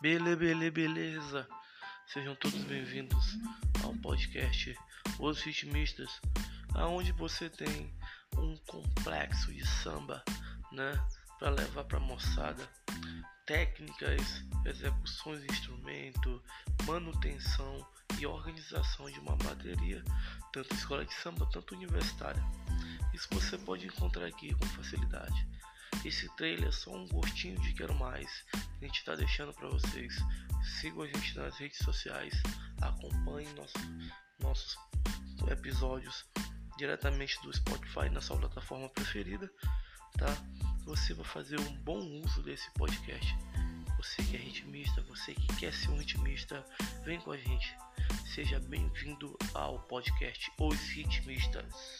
Bele, bele, beleza. Sejam todos bem-vindos ao podcast Os Ritmistas, aonde você tem um complexo de samba, né, para levar para moçada, técnicas, execuções de instrumento, manutenção e organização de uma bateria, tanto escola de samba, tanto universitária. Isso você pode encontrar aqui com facilidade. Esse trailer é só um gostinho de quero mais. A gente está deixando para vocês. Sigam a gente nas redes sociais, acompanhem nosso, nossos episódios diretamente do Spotify na sua plataforma preferida, tá? Você vai fazer um bom uso desse podcast. Você que é ritmista, você que quer ser um ritmista, vem com a gente. Seja bem-vindo ao podcast Os Ritmistas.